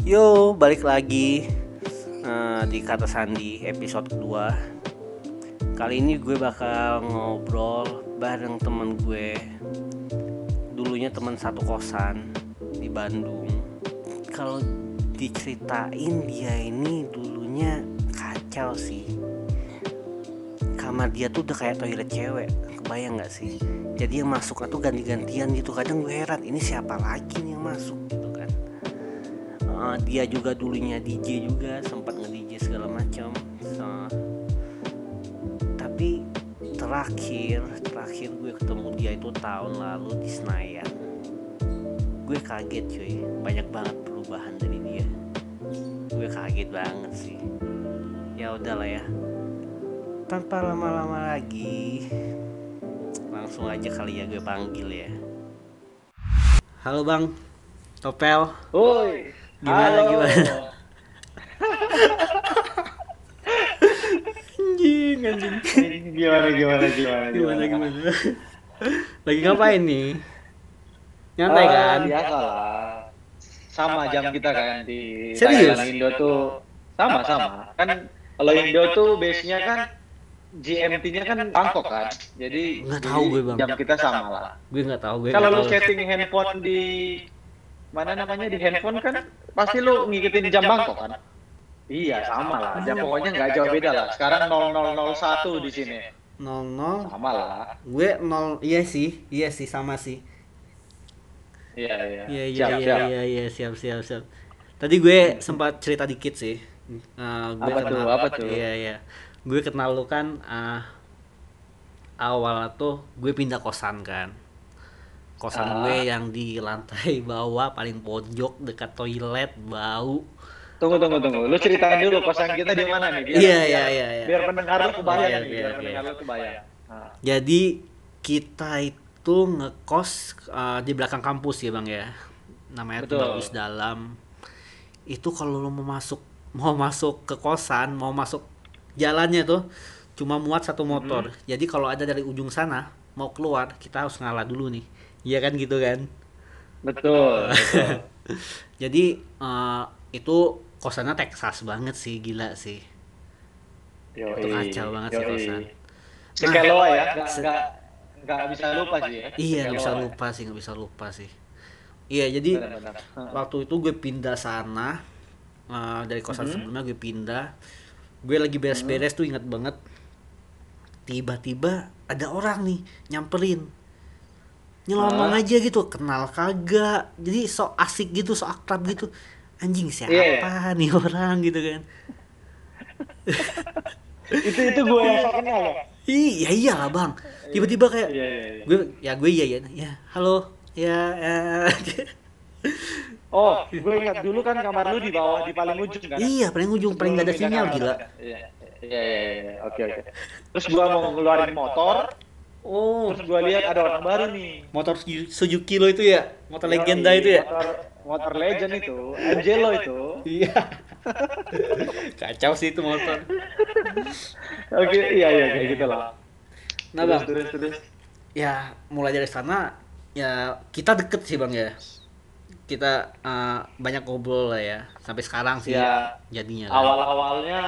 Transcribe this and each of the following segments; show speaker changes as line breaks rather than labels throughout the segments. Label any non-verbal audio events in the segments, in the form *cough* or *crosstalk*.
Yo, balik lagi uh, di Kata Sandi episode kedua. Kali ini gue bakal ngobrol bareng temen gue. Dulunya teman satu kosan di Bandung. Kalau diceritain dia ini dulunya kacau sih. Kamar dia tuh udah kayak toilet cewek. Kebayang nggak sih? Jadi yang masuk tuh ganti-gantian gitu. Kadang gue heran, ini siapa lagi nih yang masuk gitu dia juga dulunya DJ juga sempat nge DJ segala macam. So, tapi terakhir terakhir gue ketemu dia itu tahun lalu di Senayan. Gue kaget cuy. Banyak banget perubahan dari dia. Gue kaget banget sih. Ya udahlah ya. Tanpa lama-lama lagi langsung aja kali ya gue panggil ya. Halo bang. Topel.
Woi,
Gimana,
halo.
gimana? anjing anjing
gimana gimana gimana
gimana gimana lagi ngapain nih nyantai
Ah,
kan
Biasa lah. Sama jam kita kan di
Serius?
Thailand Indo tuh sama sama. Kan kalau Indo tuh base-nya kan GMT-nya kan Bangkok kan. Jadi
Nggak tahu gue, Bang.
Jam kita sama lah.
gue nggak tahu gue
Kalau lu setting handphone di mana namanya di handphone kan pasti lu ngikutin jam Bangkok kan? Iya, sama lah. Jam pokoknya nggak jauh beda lah. Sekarang 0001 di sini.
nol nol
Sama lah.
gue nol iya sih iya sih sama sih
Iya, iya.
iya iya
Siap,
iya
siap.
iya iya siap siap siap tadi gue sempat cerita dikit sih Uh, gue
Apa tuh, apa tuh?
iya iya gue kenal lu kan uh, awal tuh gue pindah kosan kan kosan
Ah.
gue yang di lantai *laughs* bawah paling pojok dekat toilet bau
Tunggu tunggu tunggu. Lu ceritain dulu kosan kita di mana nih?
Iya, iya, iya, iya.
Biar pendengar lu kebayang
Iya, iya,
biar pendengar lu kebayang. Nah,
jadi kita itu ngekos uh, di belakang kampus ya bang ya namanya tuh bagus dalam itu kalau lo mau masuk *laughs* mau masuk ke kosan mau masuk jalannya tuh cuma muat satu motor jadi kalau ada dari ujung sana mau keluar kita harus ngalah dulu nih iya kan gitu kan
betul, *laughs* betul.
jadi uh, itu kosannya Texas banget sih gila sih
Yoi,
Itu kacau banget sih
yoi.
kosan.
Sekeloa ya, nggak
se-
nggak bisa lupa sih ya.
iya nggak bisa
ya.
lupa sih nggak bisa lupa sih iya jadi
Benar-benar. Heeh.
waktu itu gue pindah sana uh, dari kosan
Mhm.
sebelumnya gue pindah gue lagi beres-beres tuh ingat banget tiba-tiba ada orang nih nyamperin nyelomong
Ah.
aja gitu kenal kagak jadi sok asik gitu sok akrab gitu anjing siapa
Iya.
nih *laughs* orang gitu kan *laughs*
itu itu gue yang kenal loh.
iya iyalah bang tiba-tiba kayak
Iya iya iya.
gue ya gue iya ya ya halo ya, ya.
Oh, gue ingat dulu kan kamar lu di bawah di paling ujung kan?
iya paling ujung paling gak ada sinyal gila
kamar. Iya iya iya. Oke oke. Terus gua mau ngeluarin motor,
oh
terus gua lihat ada orang baru nih.
motor Suzu- Suzuki lo itu ya motor legenda
Yoi,
itu ya
Motor, motor legend itu, Angelo itu.
iya kacau sih itu motor *laughs*
Oke, iya iya kayak gitu lah.
nah bang
terus, terus, terus.
ya mulai dari sana ya kita deket sih bang ya kita eh, banyak ngobrol lah ya sampai sekarang sih
Ya,
jadinya kan.
Awal-awalnya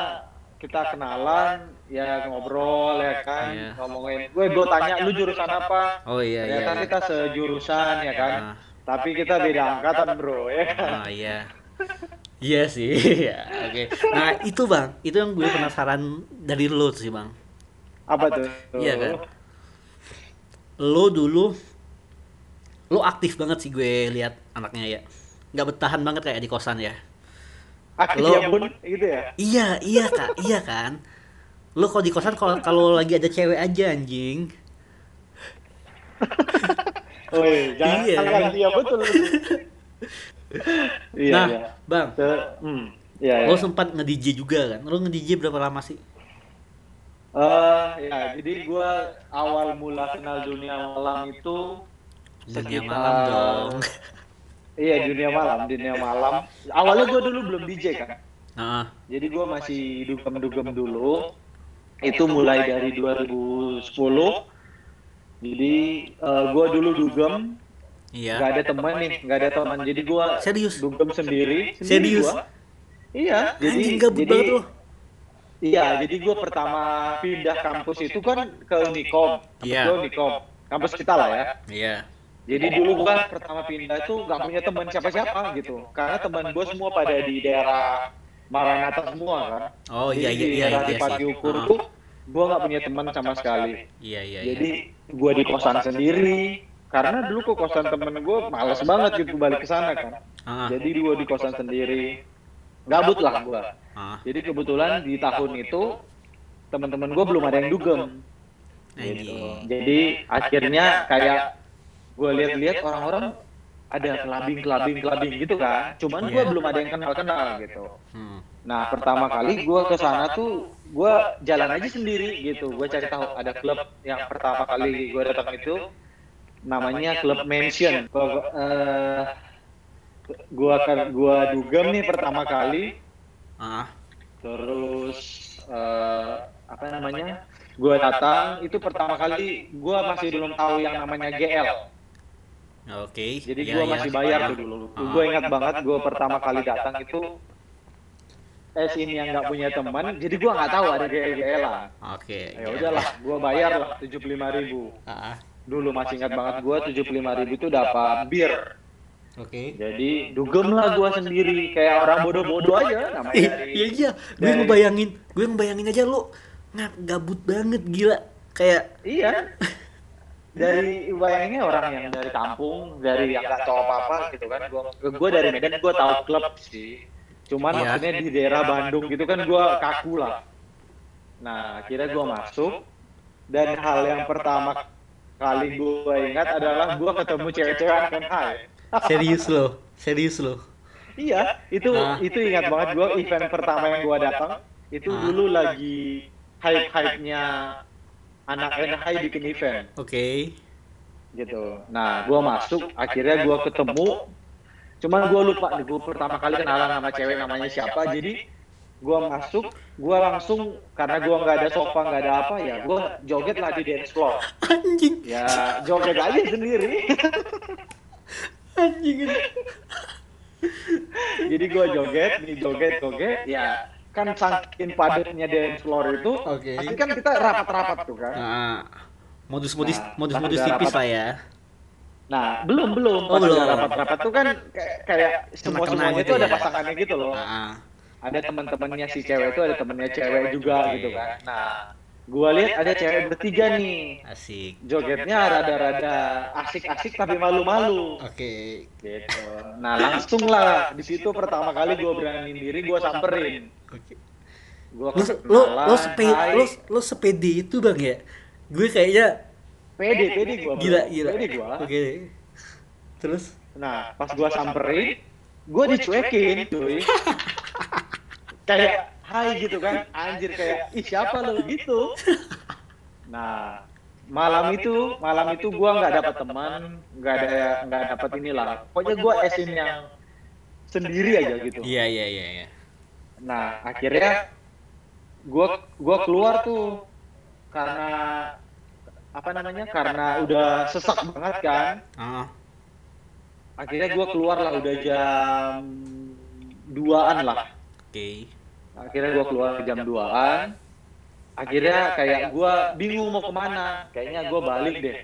kita kenalan, ya ngobrol ya kan,
Iya.
ngomongin. Gue gue tanya lu jurusan apa?
oh iya iya,
Ternyata
iya.
kita sejurusan ya kan.
Nah.
Tapi kita beda angkatan bro ya kan.
Ah iya. Iya sih. *laughs* ya, Oke. Nah, itu Bang, itu yang gue penasaran dari lo sih, Bang.
Apa tuh?
Iya kan? Lo dulu lo aktif banget sih gue lihat anaknya ya. nggak bertahan banget kayak di kosan ya.
Aktif
Lo-
ya bun, gitu ya?
Iya, iya Kak, iya kan? Lo kalau di kosan kalau lagi ada cewek aja anjing. *laughs*
Woi, jangan
Iya.
jangan iya betul. *laughs* iya,
nah,
iya.
Bang,
Se- hmm, iya, iya.
lo sempat nge-DJ juga kan? Lo nge-DJ berapa lama sih?
Eh, ya, jadi gua awal mula kenal dunia malam itu
Dunia
sekitar-
malam dong. *laughs*
Iya, dunia malam, dunia malam. Awalnya gua dulu belum DJ kan.
Nah,
Jadi gua masih dugem-dugem dulu. Itu mulai dari 2010. Jadi eh, gua dulu dugem
Iya.
nggak ada teman nih nggak ada teman jadi gue
Serius?
dugem sendiri, sendiri
Serius?
gua. iya jadi
Anjing gabut
jadi
banget lo.
iya jadi gue pertama pindah kampus itu kan ke Unikom kampus
Iya.
gua Unikom kampus kita lah ya
Iya.
jadi dulu gua pertama pindah itu nggak punya teman siapa-siapa gitu karena teman gue semua pada di daerah Maranatha semua kan
Oh iya
Jadi
iya
di
iya
daerah
iya
di Pati
sih.
Ukur
Ah.
tuh gue nggak punya teman sama sekali
Iya iya.
jadi gue di kosan sendiri karena dulu ke kosan temen gue males banget gitu balik ke sana kan
Ah,
jadi gue di kosan sendiri gabut lah gue
ah.
jadi kebetulan di tahun itu teman-teman gue belum ada yang dugem gitu. Jadi akhirnya kayak gue lihat-lihat orang-orang ada kelabing kelabing kelabing gitu kan cuman gue
Iya.
belum ada yang kenal kenal gitu
Hmm.
Nah pertama kali gue ke sana tuh gue jalan aja sendiri gitu. Gue cari tahu ada klub yang pertama kali gue datang itu namanya klub Mansion. Kalau gue kan gue dugem nih pertama kali,
Ah.
terus eh, apa namanya? Gue datang itu pertama kali gue masih belum tahu yang namanya GL.
Oke.
Jadi
Iya,
gue
iya.
masih bayar
Ah.
tuh dulu.
Ah.
Gue ingat banget gue pertama kali datang itu es ini yang nggak punya teman, jadi gue nggak tahu ada GL lah.
Oke.
Ya udahlah, gue bayar lah tujuh puluh lima ribu.
Ah.
Dulu masih ingat banget gue tujuh puluh lima ribu itu dapat bir.
Oke.
Jadi dugem lah gue sendiri kayak orang bodoh-bodoh aja namanya
Ih,
dari.
iya iya, gue
dari-
ngebayangin, gue ngebayangin aja lo ngap gabut banget gila, kayak
Iya. Dari bayanginnya orang yang dari kampung, dari yang nggak tahu apa-apa gitu kan. Gue gue dari Medan gue tahu klub sih. Cuman
Iya.
maksudnya di daerah Bandung gitu kan gue kaku lah. Nah akhirnya gue masuk dan hal yang pertama kali gue ingat adalah gue ketemu cewek-cewek anak high.
serius lo, serius lo.
Iya, itu
Ah.
itu ingat banget gue event pertama yang gue datang itu
Ah.
dulu lagi hype-hype-nya anak NHI bikin event
Oke.
gitu. Nah, gue masuk, akhirnya gue ketemu, cuman gue lupa nih gue pertama kali kenalan sama cewek namanya siapa, jadi gue masuk, gue langsung karena gue nggak ada sofa nggak ada apa ya, gue joget lah di dance floor.
Anjing,
Ya joget aja sendiri.
anjing.
jadi gue joget, nih joget joget, ya kan saking padatnya dance floor itu,
Oke.
pasti kan kita rapat-rapat tuh kan.
Nah, modus-modus
Nah,
modus-modus tipis
rapat-
lah ya.
Nah, belum belum.
Oh, belum.
rapat-rapat tuh kan kayak, kayak semua semuanya
gitu
itu ada
ya.
pasangannya gitu loh.
Ah,
Ada teman-temannya si cewek itu ada temennya cewek juga gitu kan. Nah, gua lihat ada cewek bertiga nih.
asik.
Jogetnya rada-rada asik-asik tapi malu-malu.
Oke.
Gitu. Nah, langsung lah di situ pertama kali gua beraniin diri gua samperin.
Oke.
Gua
Lo lo lo
kenalan,
sepe
hai.
lo lo sepede itu bang ya? Gue kayaknya
pede pede gua. bro.
gila gila.
Pede gua.
Oke. Terus?
Nah, pas gua samperin, gua dicuekin, cuy. *laughs* kayak hai gitu kan, anjir kayak ih siapa lo gitu. Nah, malam itu, malam itu gua nggak dapat teman, nggak ada nggak dapat inilah. Pokoknya gua esin yang sendiri aja gitu.
Iya iya iya iya.
Nah, akhirnya gua gua keluar tuh karena apa namanya? Karena udah sesak banget kan?
Ah,
akhirnya gue keluar lah udah jam duaan lah.
oke.
akhirnya gue keluar jam duaan. akhirnya kayak gue bingung mau ke mana. kayaknya gue balik deh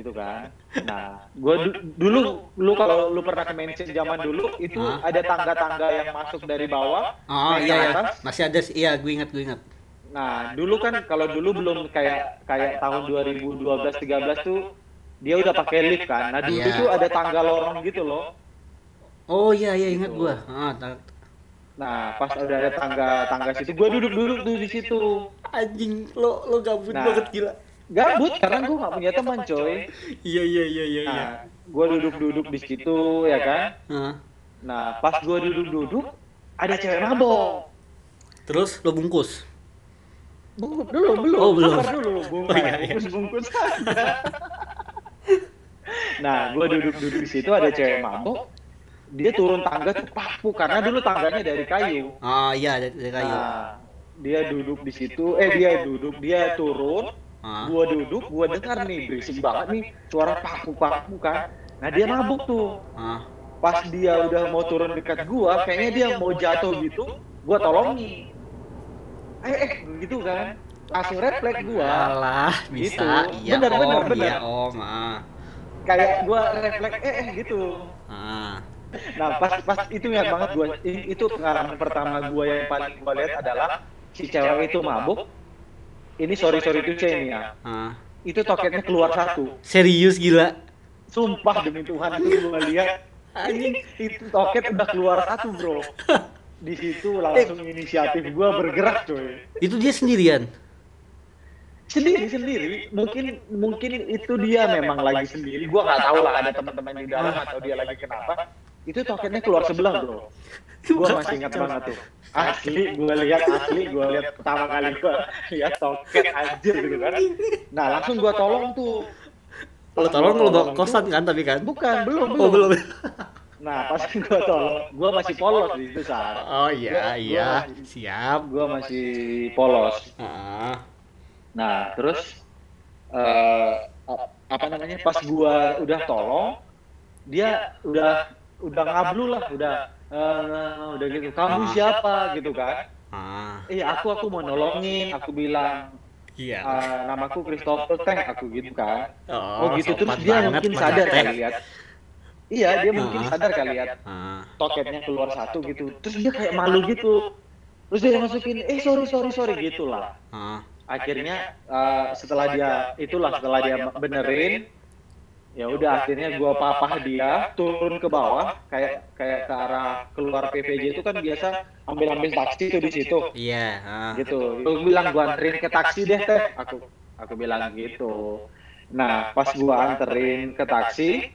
gitu kan nah gue dulu lu kalau lu pernah ke mention zaman dulu itu
Hah?
ada tangga-tangga yang masuk dari bawah
Oh iya ya.
atas.
Masih ada sih. Iya, gue ingat gue ingat.
nah dulu kan kalau dulu belum kayak kayak tahun 2012 13 tuh dia udah pakai lift kan nah dulu
Iya.
tuh ada tangga lorong gitu loh
Oh iya iya ingat
Gitu.
gua. Ah, ta-
Nah, pas udah ada tangga-tangga situ, gue duduk-duduk tuh di situ.
anjing lo lo gabut
Nah.
banget gila.
Gabut karena gue nggak punya teman, coy.
Iya iya iya iya iya.
Nah, gue duduk-duduk di situ, ya kan.
Ah.
Nah, pas gue duduk-duduk, ada cewek mabok.
Terus lo bungkus.
Bungkus dulu, belum.
Oh, belum.
Sabar dulu, bungkus,
Oh, iya, iya.
bungkus, bungkus. *laughs* nah, gue duduk-duduk di situ, ada cewek mabok. Dia turun tangga tuh papu, karena dulu tangganya dari kayu.
Ah iya dari, dari kayu.
Nah, dia duduk di situ, eh dia duduk, dia turun, Gua duduk, gua dengar nih berisik banget nih suara paku-paku kan. nah dia mabuk tuh pas dia udah mau turun dekat gua kayaknya dia mau jatuh gitu gua tolongin eh eh gitu kan langsung refleks gua
Alah, bisa.
Gitu.
Iya,
Bener,
Om.
bener, bener.
Iya, Om. Ah.
kayak gua refleks eh eh gitu
Ah.
nah pas pas itu ingat banget gua itu pengalaman pertama gua yang paling gua lihat adalah si cewek itu mabuk ini sorry sorry itu nih ya.
Ah.
itu toketnya keluar satu.
Serius gila.
sumpah demi Tuhan itu gua lihat.
Anjing.
itu toket udah keluar satu bro. *laughs* Di situ langsung inisiatif gua bergerak coy.
Itu dia sendirian.
sendiri sendiri. Mungkin mungkin itu dia memang lagi sendiri. gua nggak tahu lah ada teman-teman di dalam atau dia lagi kenapa. Itu toketnya keluar sebelah bro. Gua masih ingat banget tuh asli gua lihat asli gua lihat pertama kali gua lihat toket anjir gitu kan. Nah langsung gua tolong tuh.
Lo tolong
gua
lo bawa kosan kan tapi kan?
bukan belum
Oh, belum.
nah pas gua tolong gua masih polos di situ saat
Oh iya,
Gua-
iya.
gua-
Siap.
gua masih polos.
Ah.
Nah, terus eh ap- apa namanya? Pas gua udah tolong, dia udah udah ngablu lah, udah eh, udah gitu. Kamu siapa gitu kan?
Ah.
Eh, aku aku mau nolongin, aku bilang
Iya.
eh, namaku Christopher Teng, aku gitu kan.
Oh,
Oh, gitu terus dia
banget,
mungkin
Mas
sadar
Teh.
kali lihat. Iya, dia mungkin
Ah.
sadar kali lihat
Ah.
toketnya keluar satu gitu. Terus dia kayak malu gitu. Terus dia masukin, eh sorry sorry sorry gitulah.
Ah.
akhirnya uh, setelah dia itulah setelah dia benerin ya udah akhirnya gua papah dia turun ke bawah kayak kayak ke arah keluar PVJ itu kan biasa ambil ambil taksi tuh di situ.
Iya. Ah.
gitu. Lu bilang gua anterin ke taksi deh teh. Aku aku bilang gitu. nah pas gua anterin ke taksi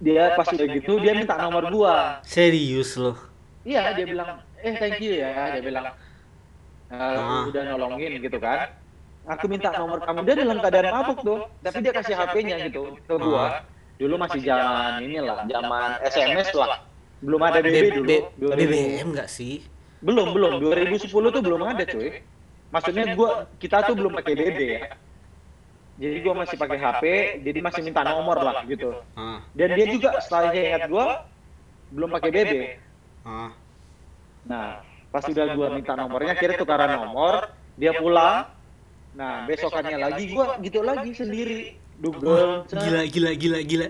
dia pas udah gitu dia minta nomor gua.
Serius loh.
Iya, dia bilang, eh thank you ya, dia bilang, "Eh,
Ah.
udah nolongin gitu kan. Aku minta nomor kamu, dia dalam keadaan mabuk tuh, tapi dia kasih HP-nya gitu ke gua. Dulu masih zaman inilah, zaman SMS lah. Belum ada BB dulu.
B-
2000.
BBM nggak sih?
Belum, belum. 2010 tuh belum ada, cuy. Maksudnya gua kita tuh belum pakai BB ya. Jadi gua masih pakai HP, jadi masih minta nomor lah gitu.
Ah.
Dan dia juga setelah saya ingat gua belum pakai BB.
Ah.
Nah, pas sudah gua minta nomornya, kira tukaran nomor, dia pulang. Nah, besokannya lagi gua gitu lagi sendiri, dugem. set.
Gila, gila, gila, gila.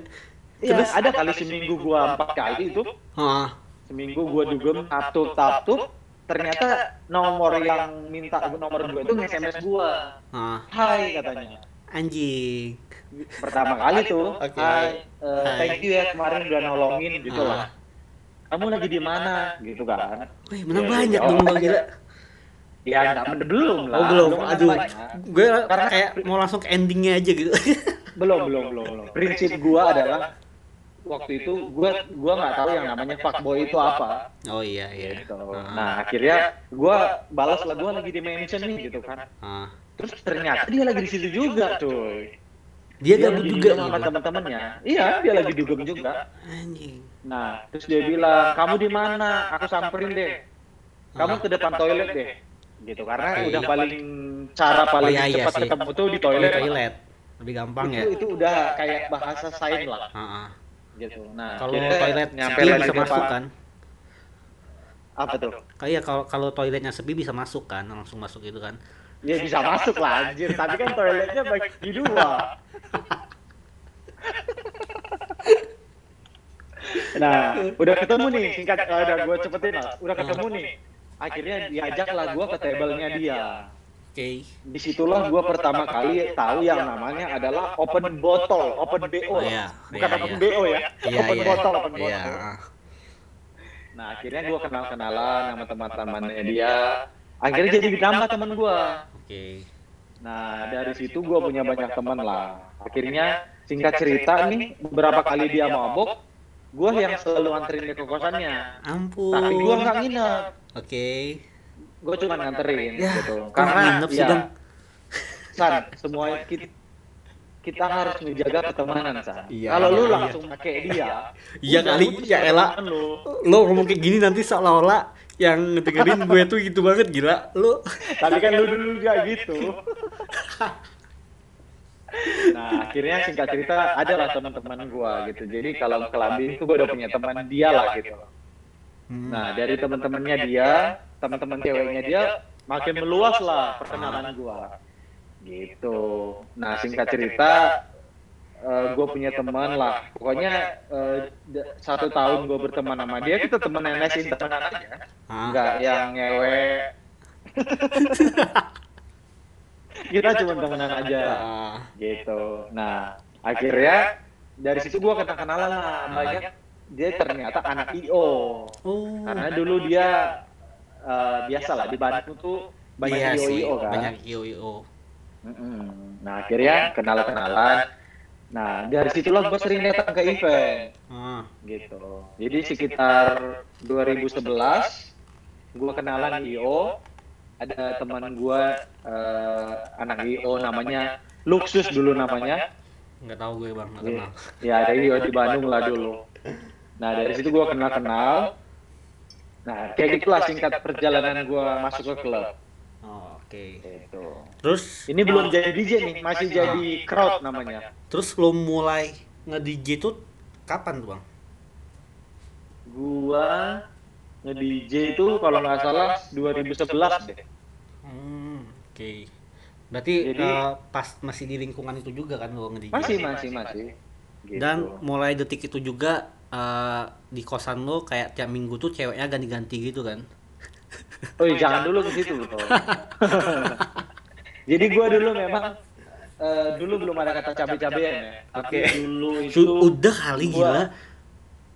Iya,
Terus?
ada kali seminggu gua empat kali itu.
Ah.
Seminggu gua dugem tatup tatup. Ternyata nomor yang minta nomor gua itu nge-SMS gua.
Ah.
Hai katanya.
Anjing.
Pertama kali tuh.
Oke.
Hai, eh,
Hai.
thank you ya kemarin udah nolongin gitu
Ah.
lah. Kamu lagi di mana? Gitu kan.
Wih, menang
Ya,
banyak
ya,
dong bang gila.
Ya enggak belum lah.
Oh belum,
menang
aduh.
banyak.
Gue
Karena-
kayak mau langsung ke endingnya aja gitu. *laughs*
belum belum belum belum prinsip gua adalah waktu itu gua gua nggak tahu yang namanya fuckboy itu apa
Oh iya, iya.
gitu.
Ah.
nah akhirnya gua balas lah gua lagi di mention nih gitu kan
Ah.
terus ternyata dia lagi di situ juga cuy
Dia gabut
lagi
juga
sama
gitu.
teman-temannya iya dia lagi dugem juga
Anjing.
nah terus dia bilang kamu di mana aku samperin deh kamu ke depan toilet deh gitu karena udah paling cara paling
iya, iya
cepat
sih.
ketemu tuh di
Di
toilet,
toilet. Lebih gampang ya.
itu, itu udah kayak bahasa sign lah
Ah, ah.
gitu nah
Kalau
akhirnya
toilet
nyampe
bisa masuk kan?
apa tuh
Kayak kalau kalau toiletnya sepi bisa masuk kan, langsung masuk gitu kan.
Ya bisa masuk lah anjir, tapi kan toiletnya bagi *laughs* dua. *laughs* Nah, udah ketemu nih, singkat eh, udah gue cepetin lah. Udah ketemu nih. Akhirnya diajak lah gue ke tablenya dia.
Oke.
Di situlah gue pertama kali tahu yang namanya adalah open bottle, open BO.
Oh, iya.
Bukan
Iya,
open
iya.
BO ya,
Iya,
open bottle, open
Iya.
bottle. Nah, akhirnya gue kenal-kenalan sama teman-temannya dia. Akhirnya jadi ditambah teman gue.
Oke.
Nah, dari situ gue punya banyak teman lah. Akhirnya, singkat cerita nih, beberapa kali dia mabuk, gue yang selalu anterin dia ke kosannya.
Ampun.
Tapi gue nggak nginep,
Oke.
gue cuma nganterin
Ya,
gitu. Karena
nginep sih,
ya,
Bang?
San, semua kita, kita harus menjaga pertemanan, San.
Iya,
Kalau lu
iya,
langsung pakai dia,
Iya kali, ya elah.
Lu.
Lo ngomong kayak gini nanti seolah-olah yang dengerin gue tuh gitu banget gila. Lo
Tapi kan lu dulu juga gitu. *laughs* nah akhirnya singkat cerita adalah teman-teman gua gitu. jadi kalau kelabing itu gua udah punya teman dia lah gitu.
Hmm.
nah dari teman-temannya dia teman-teman ceweknya dia makin meluas lah perkenalan gua. gitu. Nah singkat cerita gue punya teman lah. pokoknya eh, satu tahun gue berteman sama dia kita teman NS temenan aja. nggak yang ngewe *laughs* kita cuma temenan aja. gitu. Nah akhirnya dari situ gua kenal kenalan lah. banyak dia ternyata anak io
Oh.
karena dulu dia eh, biasa lah di Bandung tuh banyak
Iya
io
sih,
io kan.
Banyak io io.
Mm-mm. nah akhirnya kenal kenalan nah dari situlah gua sering datang ke event.
Ah.
gitu. Jadi sekitar 2011 gua kenalan io ada teman gua eh, anak io namanya Luxus dulu namanya
Nggak tahu gue bang, nggak
Iya.
kenal.
Ya dari di Bandung lah dulu. Nah dari situ gua kenal kenal. Nah kayak gitulah singkat perjalanan gua masuk ke klub.
Oh, Oke.
Gitu.
Terus
Ini belum jadi DJ nih, masih jadi crowd namanya.
terus lo mulai nge DJ tuh kapan tuh bang?
Gua nge DJ itu kalau nggak salah 2011 deh.
Hmm, Oke. Berarti
Jadi-
eh, pas masih di lingkungan itu juga kan lo nge DJ?
Masih masih masih. Gitu.
Dan mulai detik itu juga eh, di kosan lo kayak tiap minggu tuh ceweknya ganti-ganti gitu kan?
Oh iya, jangan dulu ke situ. *laughs* Jadi gua dulu memang eh, dulu belum ada kata cabe-cabean ya.
Oke.
dulu itu
udah kali
gua-
gila.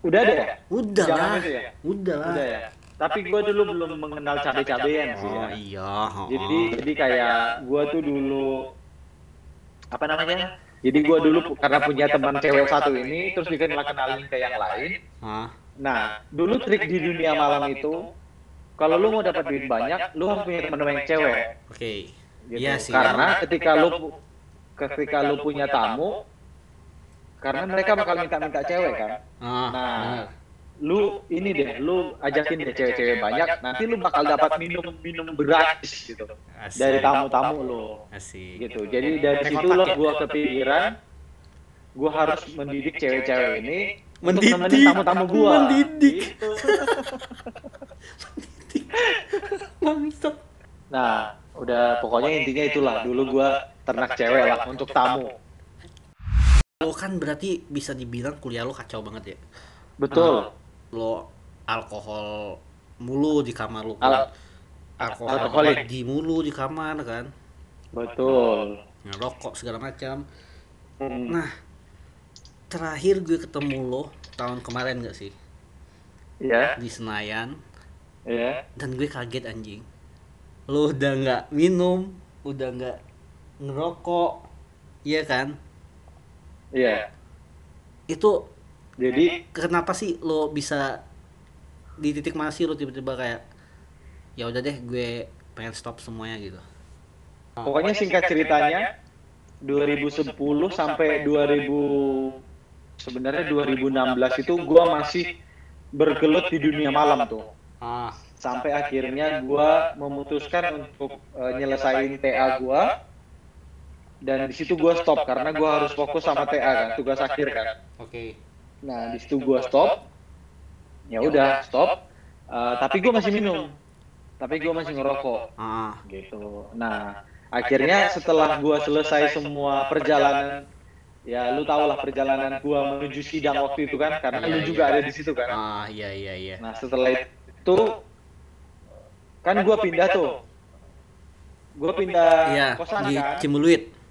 Udah ada ya?
Udah lah.
ya?
Udah lah.
Udah ya. Tapi gue dulu belum mengenal cabe-cabean sih.
Oh
ya.
iya. oh,
Jadi
oh.
jadi kayak gue tuh dulu apa namanya? Jadi gue dulu karena punya teman cewek satu ini, terus dikenal kenalin ke yang lain.
Ah,
Nah, dulu trik di dunia malam itu, kalau lu mau dapat duit banyak, lu harus punya teman yang cewek.
Oke.
Gitu.
Iya sih.
Karena ketika lu ketika lu punya tamu, karena mereka bakal minta-minta cewek kan.
Ah,
Nah, lu ini deh, lu ajakin deh cewek-cewek banyak, nanti lu bakal dapat minum-minum gratis gitu
Asik.
dari tamu-tamu lu,
Asik.
gitu. Jadi dari situ lo gua kepikiran, gua harus mendidik cewek-cewek ini untuk
Mendidik.
nemenin tamu-tamu gua.
Mendidik.
Gitu. *laughs*
Bangsat.
Nah, udah pokoknya intinya itulah. Dulu gua ternak cewek lah untuk tamu.
Lo kan berarti bisa dibilang kuliah lo kacau banget ya.
Betul.
Lo alkohol mulu di kamar lo.
Al-
alkohol
alkoholik.
di mulu di kamar kan.
Betul.
Ngerokok segala macam.
Hmm.
Nah, terakhir gue ketemu lo tahun kemarin gak sih
Ya,
di Senayan
ya.
dan gue kaget anjing. Lo udah nggak minum, udah nggak ngerokok, iya kan?
Iya.
Itu
Jadi
kenapa sih lo bisa di titik mana sih lo tiba-tiba kayak ya udah deh gue pengen stop semuanya gitu.
Pokoknya singkat ceritanya 2010 sampai 2000 sebenarnya 2016 itu gua masih bergelut di dunia malam tuh.
Ah,
Sampai akhirnya gua memutuskan untuk eh, nyelesain TA gua dan di situ gua stop karena gua harus fokus sama TA kan, tugas akhir kan.
oke.
Nah, di situ gua stop. Ya udah, stop. Eh, tapi gua masih minum. Tapi gua masih ngerokok
Ah,
gitu. Nah, akhirnya setelah gua selesai semua perjalanan, ya lu tau lah perjalanan gua menuju sidang waktu itu kan, karena lu
Iya,
juga
iya.
ada di situ kan.
ah iya iya iya.
Nah, setelah itu kan gua pindah tuh. Gua pindah
Iya,
kosan
di
kan.
Cimuluit.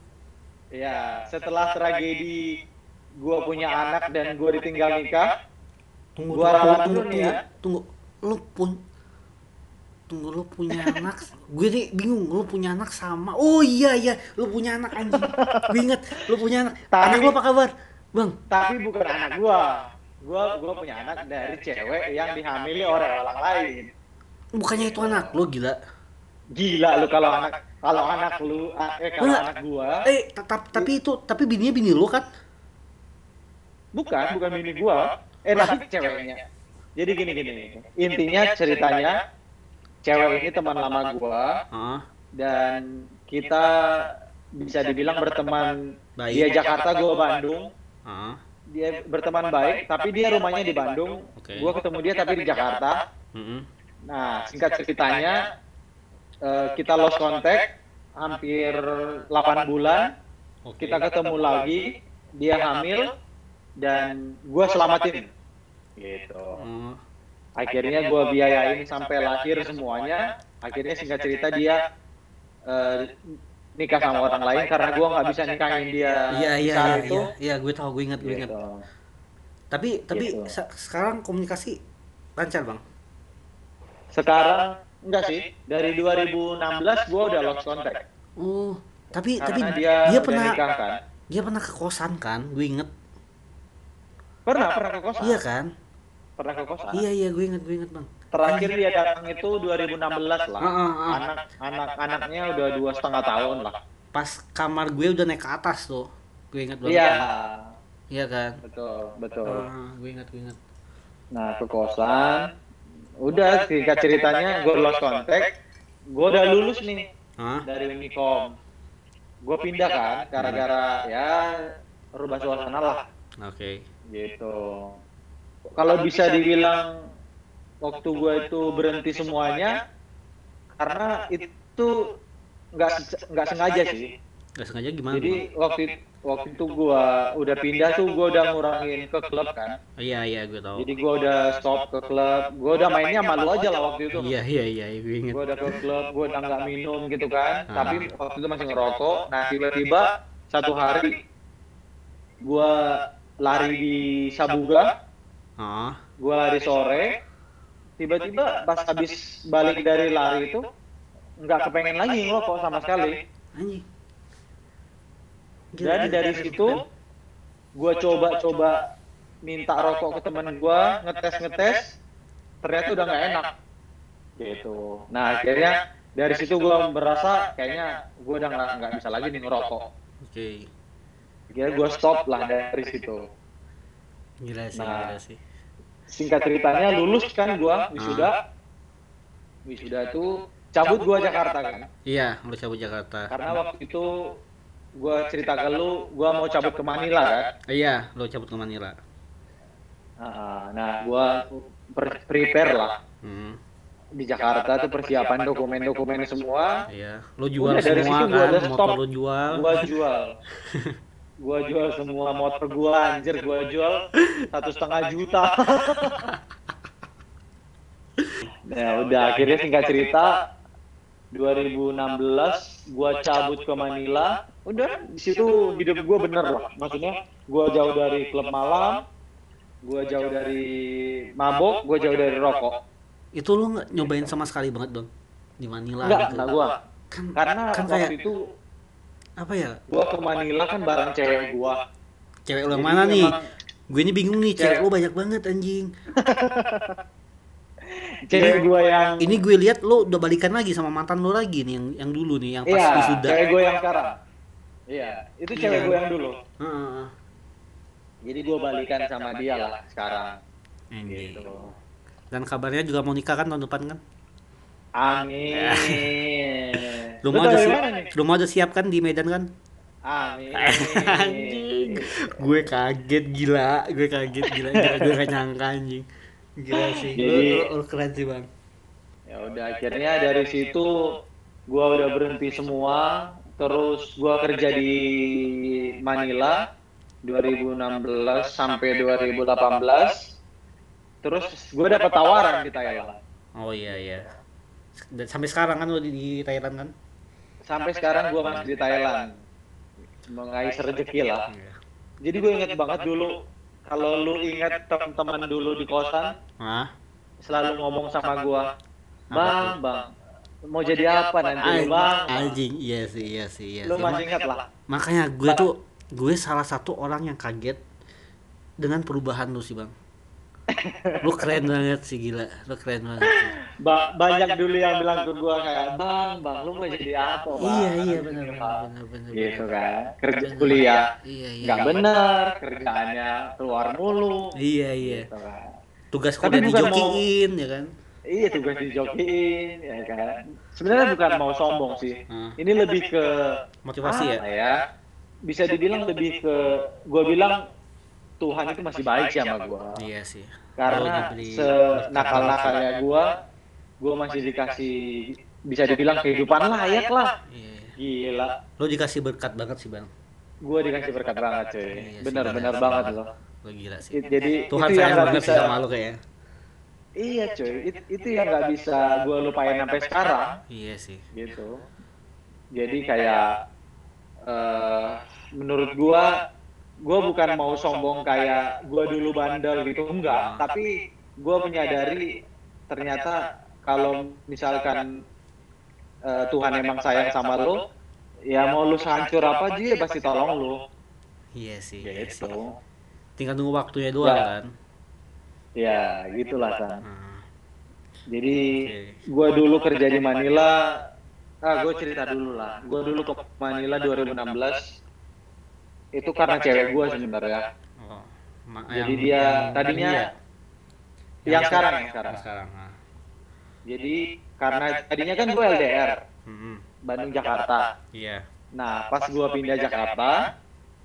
Ya, setelah tragedi gua punya anak dan gua ditinggal nikah,
Tunggu,
Gua
tunggu,
ralat
tunggu,
dulu nih
tunggu,
ya.
tunggu. Lu pun tunggu lu punya anak. Gue nih bingung, lu punya anak sama. Oh iya iya, lu punya anak anjing. Gue inget, lu punya anak.
Tapi-
Anak lu apa kabar? Bang,
tapi bukan anak gua. Gua gua punya anak dari cewek yang dihamili oleh orang lain.
bukannya itu anak lu gila.
Gila lu kalau anak kalau anak lu eh kalau anak gua
Eh, ta- ta- tapi itu tapi bininya bini lu kan?
bukan bukan bini gua. eh tapi ceweknya. jadi gini gini. Intinya ceritanya cewek ini teman lama gua dan kita bisa dibilang berteman.
Baik.
dia Jakarta gue Bandung. Dia berteman baik tapi dia rumahnya di Bandung. Gue ketemu dia tapi di Jakarta. Nah singkat ceritanya eh, kita lost contact hampir 8 bulan.
Oke.
kita ketemu lagi dia hamil dan gue selamatin. gitu.
Oh,
akhirnya gue biayain sampai lahir semuanya. akhirnya singkat cerita dia eh, nikah sama orang lain karena gue nggak bisa nikahin dia
iya iya iya
itu
iya. Iya gue tahu gue ingat gue ingat.
Gitu.
tapi tapi
Gitu.
se- sekarang komunikasi lancar bang?
Sekarang enggak sih. Dari 2016 gue udah lost contact.
oh tapi tapi
karena
dia,
dia, udah
pernah
nikah kan.
dia pernah ke kosan kan? Gue inget.
Pernah pernah ke kosan.
Iya kan?
Pernah ke kosan.
Iya iya gue inget gue inget bang.
Terakhir dia datang itu 2016 lah.
Ah, ah, ah.
anak anak anaknya udah dua setengah tahun lah.
pas kamar gue udah naik ke atas tuh. Gue inget banget.
Iya.
Iya kan?
Betul betul.
Ah, gue inget gue inget.
Nah, ke kosan. Udah, singkat ceritanya gue lost contact. Gue udah lulus nih
Hah?
dari Unicom. Gue pindah kan, gara-gara ya rubah suasana lah,
oke
gitu. Kalau bisa dibilang waktu gue itu berhenti semuanya, karena itu nggak nggak sengaja sih.
Gak sengaja gimana
Jadi waktu waktu itu gue udah pindah tuh gue udah ngurangin ke klub kan.
Bang? iya iya gue tahu
Jadi gue udah stop ke klub, gue udah mainnya malu aja lah waktu itu.
iya iya iya gue inget
Gue udah ke klub, gue udah nggak minum gitu kan.
Ah.
Tapi waktu itu masih ngerokok. Nah tiba-tiba satu hari gue lari di Sabuga,
ah
gue lari sore. Tiba-tiba pas habis balik dari lari itu nggak kepengen lagi ngerokok sama sekali.
anjing Gila,
Dan
gila.
dari situ gue coba-coba minta rokok ke teman gue, ngetes-ngetes, ternyata udah nggak enak. Gitu. Nah akhirnya dari situ gue merasa kayaknya gue udah nggak nggak bisa lagi nih ngerokok.
oke
Akhirnya gue stop lah dari situ.
gila sih
Nah.
gila sih
Singkat ceritanya lulus kan gue wisuda. Wisuda tuh cabut gue Jakarta kan.
iya lu cabut Jakarta
Karena waktu itu gue cerita ke lu, gue mau cabut ke Manila kan.
iya lu cabut ke Manila
Ah, Nah, gua prepare lah
hmm.
di Jakarta tuh persiapan dokumen-dokumen semua.
iya lu jual
Udah, dari
semua
situ gua
kan motor
stop.
lu jual
Gua jual, *laughs* gua jual semua motor gua anjir gua jual satu setengah juta. *laughs* nah, udah akhirnya singkat cerita 2016 gua cabut ke Manila. Udah di situ hidup gua bener lah. Maksudnya gua jauh dari klub malam, gua jauh dari mabok, gua jauh dari rokok.
itu lu nggak nyobain sama sekali banget dong di Manila
Enggak,
gitu
gua.
kan
Karena
kan
waktu
kayak
itu
apa ya
gua ke Manila kan bareng cewek gua.
cewek lu yang mana nih
emang
gue ini bingung nih cewek
Cewek-
lu banyak banget anjing *laughs*
Cewek gua yang
ini gue lihat lu udah balikan lagi sama mantan lu lagi nih yang yang dulu nih yang pas
Iya,
wisuda
cewek gua yang sekarang. Iya, itu cewek
Iya.
gua yang dulu.
Heeh.
Jadi gua balikan sama dia lah sekarang.
Anjing.
Gitu.
dan kabarnya juga mau nikah kan tahun depan kan
Amin. *laughs*
rumah
Lu
udah
tahu dari
siap rumah udah siap kan di Medan kan
Amin. *laughs*
anjing gue kaget gila gue kaget gila, gila gue gak nyangka anjing gila sih lu,
Jadi-
lu- lu keren sih bang
Ya udah akhirnya dari situ gua udah berhenti semua. Terus gua kerja di Manila 2016 sampai 2018. Terus gua dapat tawaran di Thailand.
oh iya iya Dan sampai sekarang kan lu di, di Thailand kan
Sampai sekarang gua masih di Thailand. Mengais rezeki lah.
Iya.
Jadi gue inget banget dulu kalau lu ingat teman-teman dulu di kosan
Hah?
selalu ngomong sama gua,
Apa
"Bang, Bang, mau jadi apa nanti, lu, Bang?"
anjing. Iya sih iya sih iya
Lu
sih.
masih ingat lah.
makanya gue tuh gue salah satu orang yang kaget dengan perubahan lu sih bang. *laughs* Lu keren banget sih gila. Lu keren banget sih.
Ba- banyak dulu yang bilang ke gua kayak bang bang lu mau jadi apa bang?
iya iya benar benar benar benar
gitu kan. Kerja kuliah.
iya iya.
Nggak benar kerjaannya keluar mulu.
Iya iya.
Gitu kan.
Tugas udah
bukan mau-
dijokiin ya kan
iya tugas dijokiin ya kan sebenarnya bukan mau sombong sih
Hmm.
ini lebih ke
Motivasi ya?
ya bisa dibilang lebih ke gue bilang Tuhan itu masih baik sih sama gue
Iya sih.
karena
Lo diberi
senakal-nakalnya gue gue masih dikasih bisa dibilang kehidupan layak lah
Iya.
gila
Lo dikasih berkat banget sih bang.
gue dikasih berkat banget cuy
Iya sih,
benar-benar
benar.
banget loh
Lo gila sih.
Jadi
Tuhan sayang banget
bisa
sih sama lo kayaknya.
Iya cuy It- itu yang nggak bisa gue lupain sampai sekarang
Iya sih.
gitu jadi kayak eh menurut gua gua bukan mau sombong kayak gua dulu bandel gitu enggak tapi gua menyadari ternyata kalau misalkan eh, Tuhan emang sayang sama lo ya mau lu hancur apa aja ya pasti tolong lu
Iya sih. Iya sih.
gitu
Tinggal nunggu waktunya doang
Ya.
kan.
Ya gitulah kan
Hmm.
Jadi
Oke.
gua dulu kerja di Manila. Ah, gue cerita dulu lah. Gua dulu ke Manila 2016. Itu karena cewek gua sebenarnya.
Oh. Ma-
Jadi
yang-
dia
yang
tadinya
tadi ya?
yang sekarang yang sekarang.
Yang sekarang. ah.
Jadi karena tadinya kan gua LDR,
Hmm.
Bandung Jakarta.
Iya.
Nah, pas gua pindah Jakarta,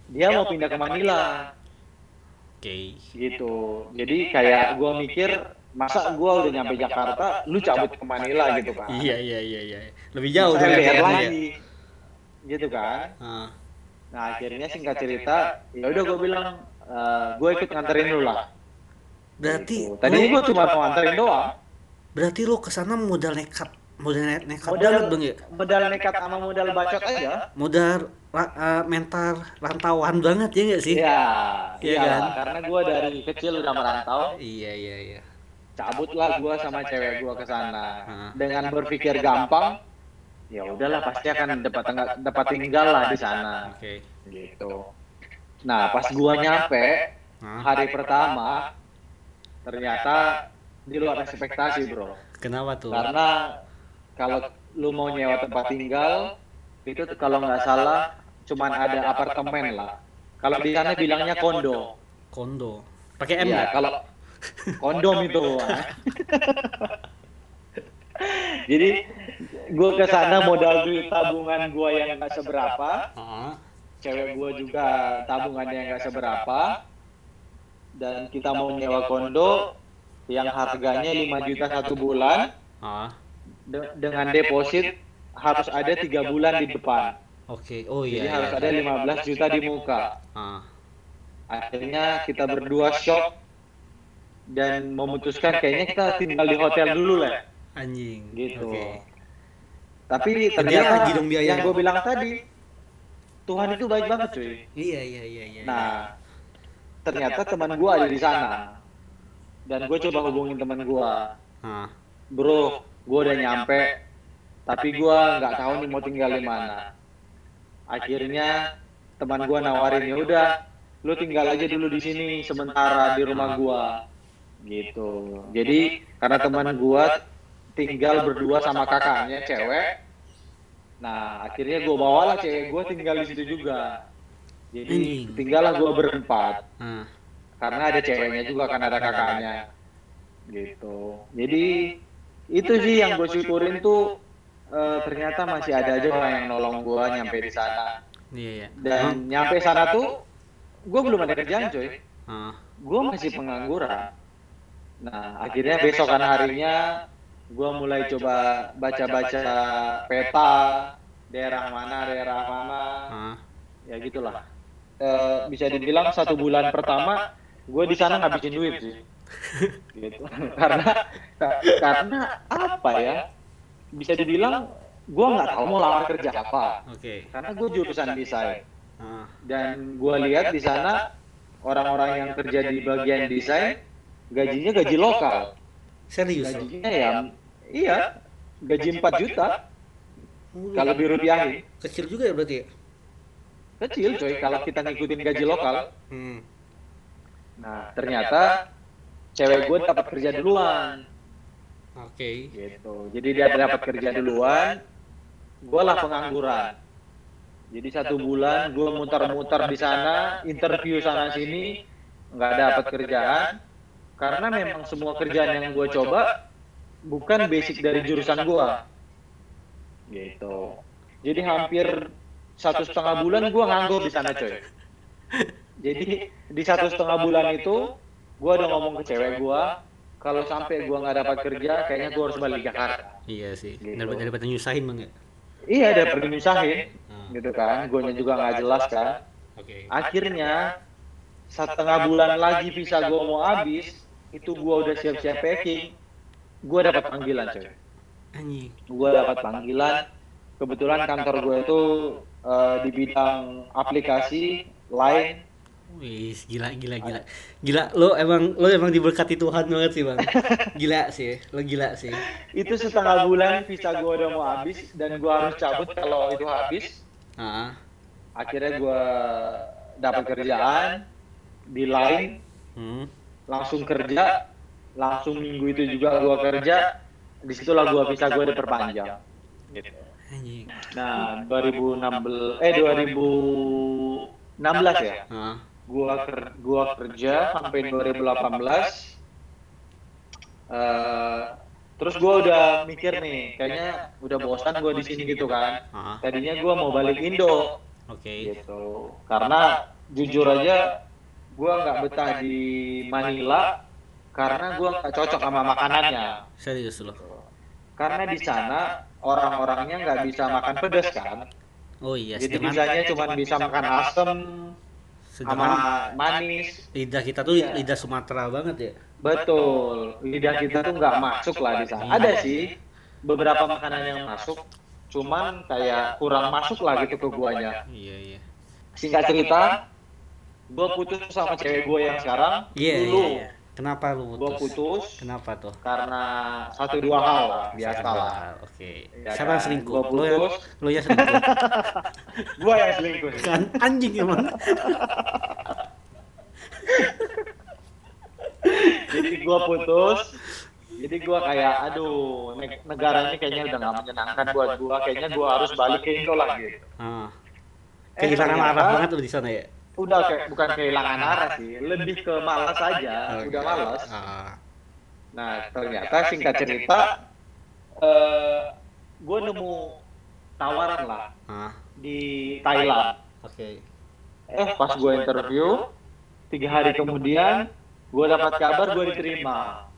dia mau pindah ke Manila
Oke.
gitu. Jadi kayak gua mikir masa gua udah nyampe Jakarta, lu cabut ke Manila gitu kan.
Iya iya iya iya. Lebih jauh dari
LDR
ya.
lagi. Gitu kan.
Ah.
Nah akhirnya singkat cerita, ya udah gue bilang, gue ikut nganterin lu lah.
Berarti
Gitu. Tadinya gue cuma mau nganterin doang.
berarti lo ke sana modal nekat, modal ne- nekat
Modal
banget bang ya.
modal nekat sama modal bacot aja.
Modal ra- eh, mental rantauan banget ya nggak sih?
Iya,
Iya
iya
kan?
Karena gue dari kecil udah merantau,
Iya iya iya.
cabutlah gue sama cewek gue ke sana. Dengan berpikir gampang, ya udahlah pasti akan dapat dapat tinggal lah di sana.
Oke.
Gitu. Nah pas gue nyampe hari pertama, ternyata di luar ekspektasi bro.
Kenapa tuh?
Karena kalau lu mau nyewa tempat tinggal itu kalau nggak salah cuman ada apartemen lah. Kalau di sana bilangnya kondo.
Kondo. Pakai M
Iya,
nggak?
kalau *laughs* kondom itu. *laughs* Jadi gue ke sana modal duit tabungan gue yang nggak seberapa, cewek gue juga tabungannya nggak seberapa, dan kita mau nyewa kondo yang harganya 5 juta satu bulan,
Ah.
De- dengan deposit harus ada tiga bulan di depan.
Oke. Oh
Jadi
iya.
harus
iya.
ada 15 juta di muka.
Ah.
Akhirnya kita berdua shock dan memutuskan kayaknya kita tinggal di hotel dulu lah.
Anjing.
Gitu.
Oke.
Tapi
lagi
ternyata
dong biaya.
yang gue bilang tadi, Tuhan itu baik banget cuy.
Iya iya iya iya.
Nah, ternyata teman gue ada di sana. Dan gue coba hubungin teman gue.
Ah.
Bro, gue udah nyampe, tapi gue nggak tahu nih mau tinggal di mana. Akhirnya teman gue nawarin ya udah, lu tinggal aja dulu di sini sementara di rumah gue, gitu. Jadi karena teman gue tinggal berdua sama kakaknya cewek, nah akhirnya gue bawalah cewek gue tinggal di situ juga. Jadi
Anjing.
tinggallah gue berempat.
Ah.
karena ada ceweknya juga kan ada kakaknya. gitu. Jadi itu sih yang gue syukurin tuh eh, ternyata masih ada aja orang yang nolong gue nyampe di sana.
Iya iya.
dan nyampe sana tuh gue belum ada kerjaan coy gue masih pengangguran. nah akhirnya besokan harinya gue mulai coba baca-baca peta daerah mana daerah mana. Ya gitulah. Eh, bisa dibilang satu bulan pertama gue di sana ngabisin duit sih. *laughs* gitu. Karena ka- karena apa ya? Bisa dibilang gue nggak tahu mau lamar kerja apa.
Oke.
karena gue jurusan desain.
Ah.
dan gue lihat di sana orang-orang yang kerja di bagian desain gajinya gaji lokal.
Serius?
Gajinya ya iya. Gaji 4 juta. kalau dirupiahin.
Kecil juga ya berarti ya?
kecil coy. kalau kita ngikutin gaji lokal.
Hmm.
Nah, ternyata cewek gue dapat kerja duluan,
Oke.
gitu. Jadi dia dapat kerja duluan, gue lah pengangguran. Jadi satu bulan gue muter-muter di sana, interview sana sini, nggak dapat kerjaan. Karena memang semua kerjaan yang gue coba bukan basic dari jurusan gua. Gitu. Jadi hampir satu setengah bulan gua nganggur di sana coy. *laughs* Jadi di satu setengah bulan itu gua udah ngomong ke cewek gua kalau sampai gua nggak dapat kerja kayaknya gua harus balik Jakarta.
Iya sih.
Gitu.
Daripada daripada nyusahin bang ya.
Iya daripada nyusahin
Ah,
gitu kan. Guanya juga nggak jelas kan.
Oke.
Akhirnya setengah bulan lagi visa gua mau habis, itu gua udah siap-siap packing. Gua dapat panggilan coy.
Anjing.
gue dapat panggilan kebetulan kantor gue itu eh, di bidang aplikasi line
Wih, gila gila gila. Gila lo emang lo emang diberkati Tuhan banget sih, Bang. *laughs* Gila sih, lo gila sih.
itu setengah bulan visa gue udah mau habis dan gue harus cabut kalau itu habis
Ah,
akhirnya gue dapat kerjaan di line
hmm.
langsung kerja langsung minggu itu juga gue kerja di situlah gue visa gue diperpanjang gitu.
Anjing.
nah 2016 eh 2016 ya
Ah,
gua ker gua kerja sampai 2018 eh terus gua udah mikir nih kayaknya udah bosan gua di sini gitu kan. Tadinya gua mau balik Indo.
Oke.
gitu. Karena jujur aja gua nggak betah di Manila karena gua nggak cocok sama makanannya.
Serius lo.
karena di sana orang-orangnya nggak bisa makan pedas kan?
Oh iya,
jadi bisanya cuma bisa makan asem sama
sedangkan
manis
lidah kita tuh
Iya.
lidah Sumatera banget ya.
Betul, lidah kita tuh nggak masuk lah di sana. Ada sih beberapa makanan yang masuk, cuman kayak kurang masuk lah gitu ke guanya.
Iya, iya.
Singkat cerita, gua putus sama cewek gua yang sekarang.
Iya,
Dulu
iya, iya. Kenapa lu
gua
putus?
putus
Kenapa tuh?
karena satu dua hal lah, biasa lah.
Ah, Oke.
Iya
Siapa yang
kan?
selingkuh?
Gua putus.
lo yang selingkuh. *laughs*
Gua yang selingkuh.
kan anjing emang. *laughs*
Jadi gua putus. Jadi gua kayak, aduh, ne- negara ini kayaknya udah nggak menyenangkan buat gua. Kayaknya gua harus balik ke Indo lah gitu.
Ah.
Eh,
Kehilangan
ternyata-
arah banget lo di sana ya.
Udah kayak bukan kehilangan arah sih, lebih ke malas aja, udah malas.
Ah.
Nah ternyata singkat cerita, eh gue nemu tawaran lah
Ah.
di Thailand.
Oke.
Eh pas gue interview, tiga hari kemudian gue dapat kabar gue diterima.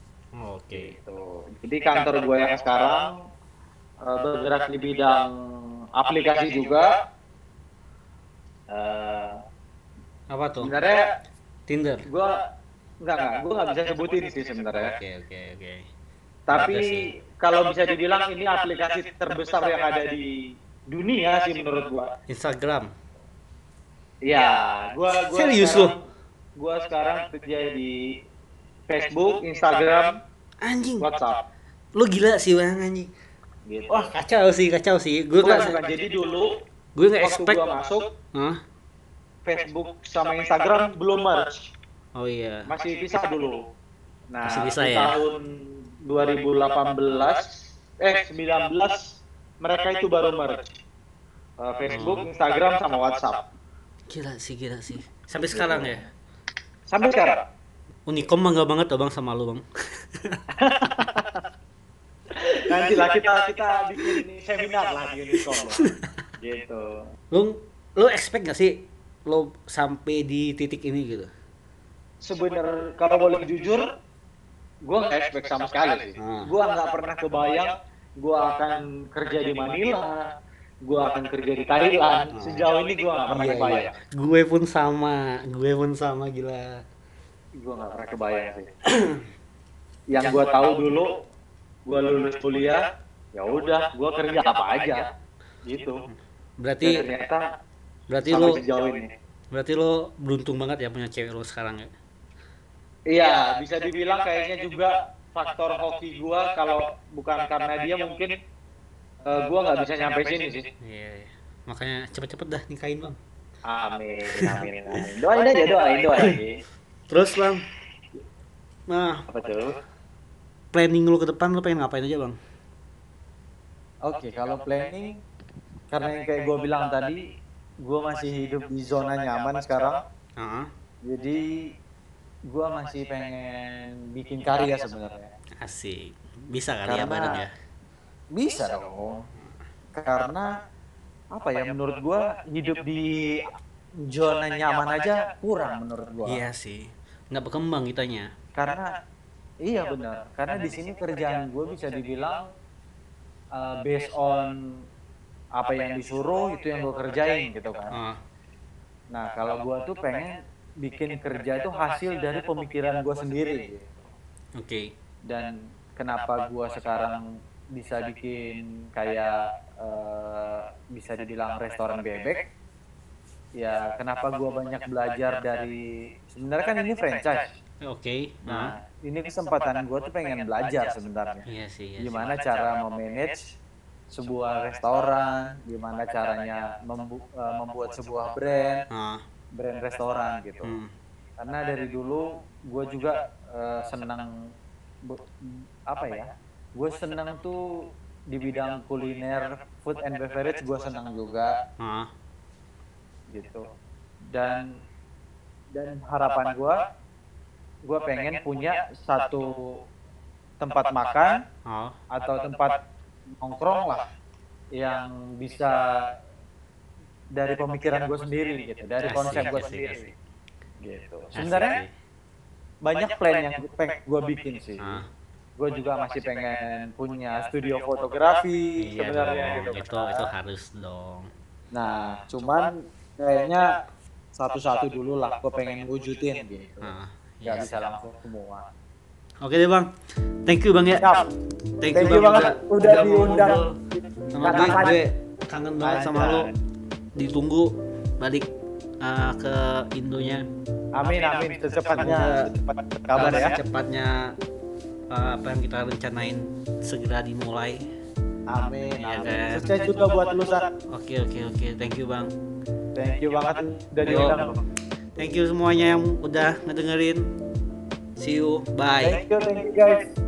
Oke.
Gitu. Jadi kantor gue yang sekarang eh, bergerak di bidang aplikasi juga. Eh,
Apa tuh?
sebenarnya
Tinder.
gue nggak nggak gue nggak bisa sebutin sih sebenarnya.
Oke, oke, oke.
Tapi
Ada sih.
kalau bisa dibilang ini aplikasi terbesar yang ada di dunia sih menurut gua.
Instagram.
Ya, gua gua
Serius
sekarang,
lo?
Gua sekarang kerja di Facebook, Instagram,
Anjing.
WhatsApp.
Lu gila sih bang anjing.
Gitu.
Wah kacau sih, kacau sih. Gue nggak.
Jadi dulu
gue nggak expect.
gua masuk
Hah?
Facebook sama Instagram belum merge,
Oh iya.
masih pisah dulu. Nah,
Masih bisa
di
ya?
tahun 2018 eh 19 mereka itu baru merge. Uh, Facebook, Instagram sama WhatsApp.
Gila sih, gila sih. Sampai sekarang ya.
Sampai sekarang.
Unicom bangga banget tuh bang sama lu bang. *laughs*
Nanti lah kita kita bikin seminar lah di Unicom. *laughs* Gitu.
Lu lu expect gak sih lo sampai di titik ini gitu?
Sebener kalau boleh jujur, gua nggak expect sama sekali sih.
Hmm.
Gua nggak pernah kebayang gua akan kerja di Manila, gua akan kerja di Thailand. Sejauh ini gua nggak pernah
Iya,
kebayang.
iya. Gue pun sama, gue pun sama gila.
Gua nggak pernah kebayang sih. *clears throat* Yang gua tahu dulu, gua lulus kuliah, ya udah, gua kerja apa aja, gitu.
Berarti
ternyata
berarti
sejauh ini.
Berarti lo beruntung banget ya punya cewek lo sekarang ya.
Iya, bisa dibilang kayaknya juga faktor hoki gua kalau bukan karena dia mungkin eh, gua nggak bisa nyampe sini sih.
Iya, iya. Makanya cepet-cepet dah nikahin bang.
Amin, amin, amin. Doain aja, doain, doain.
Terus bang, nah
Apa tuh?
planning lo ke depan lo pengen ngapain aja bang?
Oke, kalau planning karena yang kayak gua bilang tadi, gua masih hidup di zona nyaman sekarang.
Ah,
Jadi gua masih pengen bikin karya sebenarnya.
asik. bisa kali ya
Karena-
bareng ya
Bisa dong. Karena apa ya menurut gua hidup di zona nyaman aja kurang menurut gua.
iya sih nggak berkembang kitanya
Karena iya benar. Karena di sini kerjaan gue bisa dibilang uh, based on apa yang disuruh itu yang gue kerjain gitu kan.
Ah,
Nah kalau gua tuh pengen bikin kerja itu hasil dari pemikiran gua sendiri. gitu.
oke
Dan kenapa gua sekarang bisa bikin kayak eh, bisa dibilang restoran bebek? Ya kenapa gua banyak belajar dari sebenarnya kan ini franchise.
oke ah,
Nah ini kesempatan gua tuh pengen belajar sebenarnya.
iya sih iya sih.
Gimana cara memanage sebuah restoran, gimana caranya membu- eh, membuat sebuah brand,
Ah,
brand restoran gitu.
hmm.
Karena dari dulu gue juga eh, senang apa ya? Gue senang tuh di bidang kuliner, food and beverage gue senang juga.
Ah,
gitu. Dan dan harapan gue, gue pengen punya satu tempat makan atau tempat nongkrong lah yang bisa dari pemikiran gue sendiri gitu, dari
Asik,
konsep gue sendiri
asik.
gitu. Sebenarnya banyak plan yang gue bikin sih. Gue juga masih pengen punya studio fotografi
iya
sebenarnya
dong,
gitu.
itu itu harus dong
Nah, cuman kayaknya satu-satu dulu lah. Gue pengen wujudin gitu.
Ah,
Gak
iya
bisa langsung semua.
Oke deh bang, thank you bang ya.
Siap.
Thank,
Thank you banget udah
mau
diundang.
Sama gue, gue kangen banget sama lo. Ditunggu balik uh, ke Indonya.
Amin amin secepatnya secepat kabar ya.
Secepatnya uh, apa yang kita rencanain segera dimulai.
Amin.
Iya
amin.
kan?
Sukses juga buat lu.
Oke oke oke, thank you bang.
Thank you banget udah diundang.
Thank you semuanya yang udah ngedengerin. See you, bye.
Thank you, thank you guys.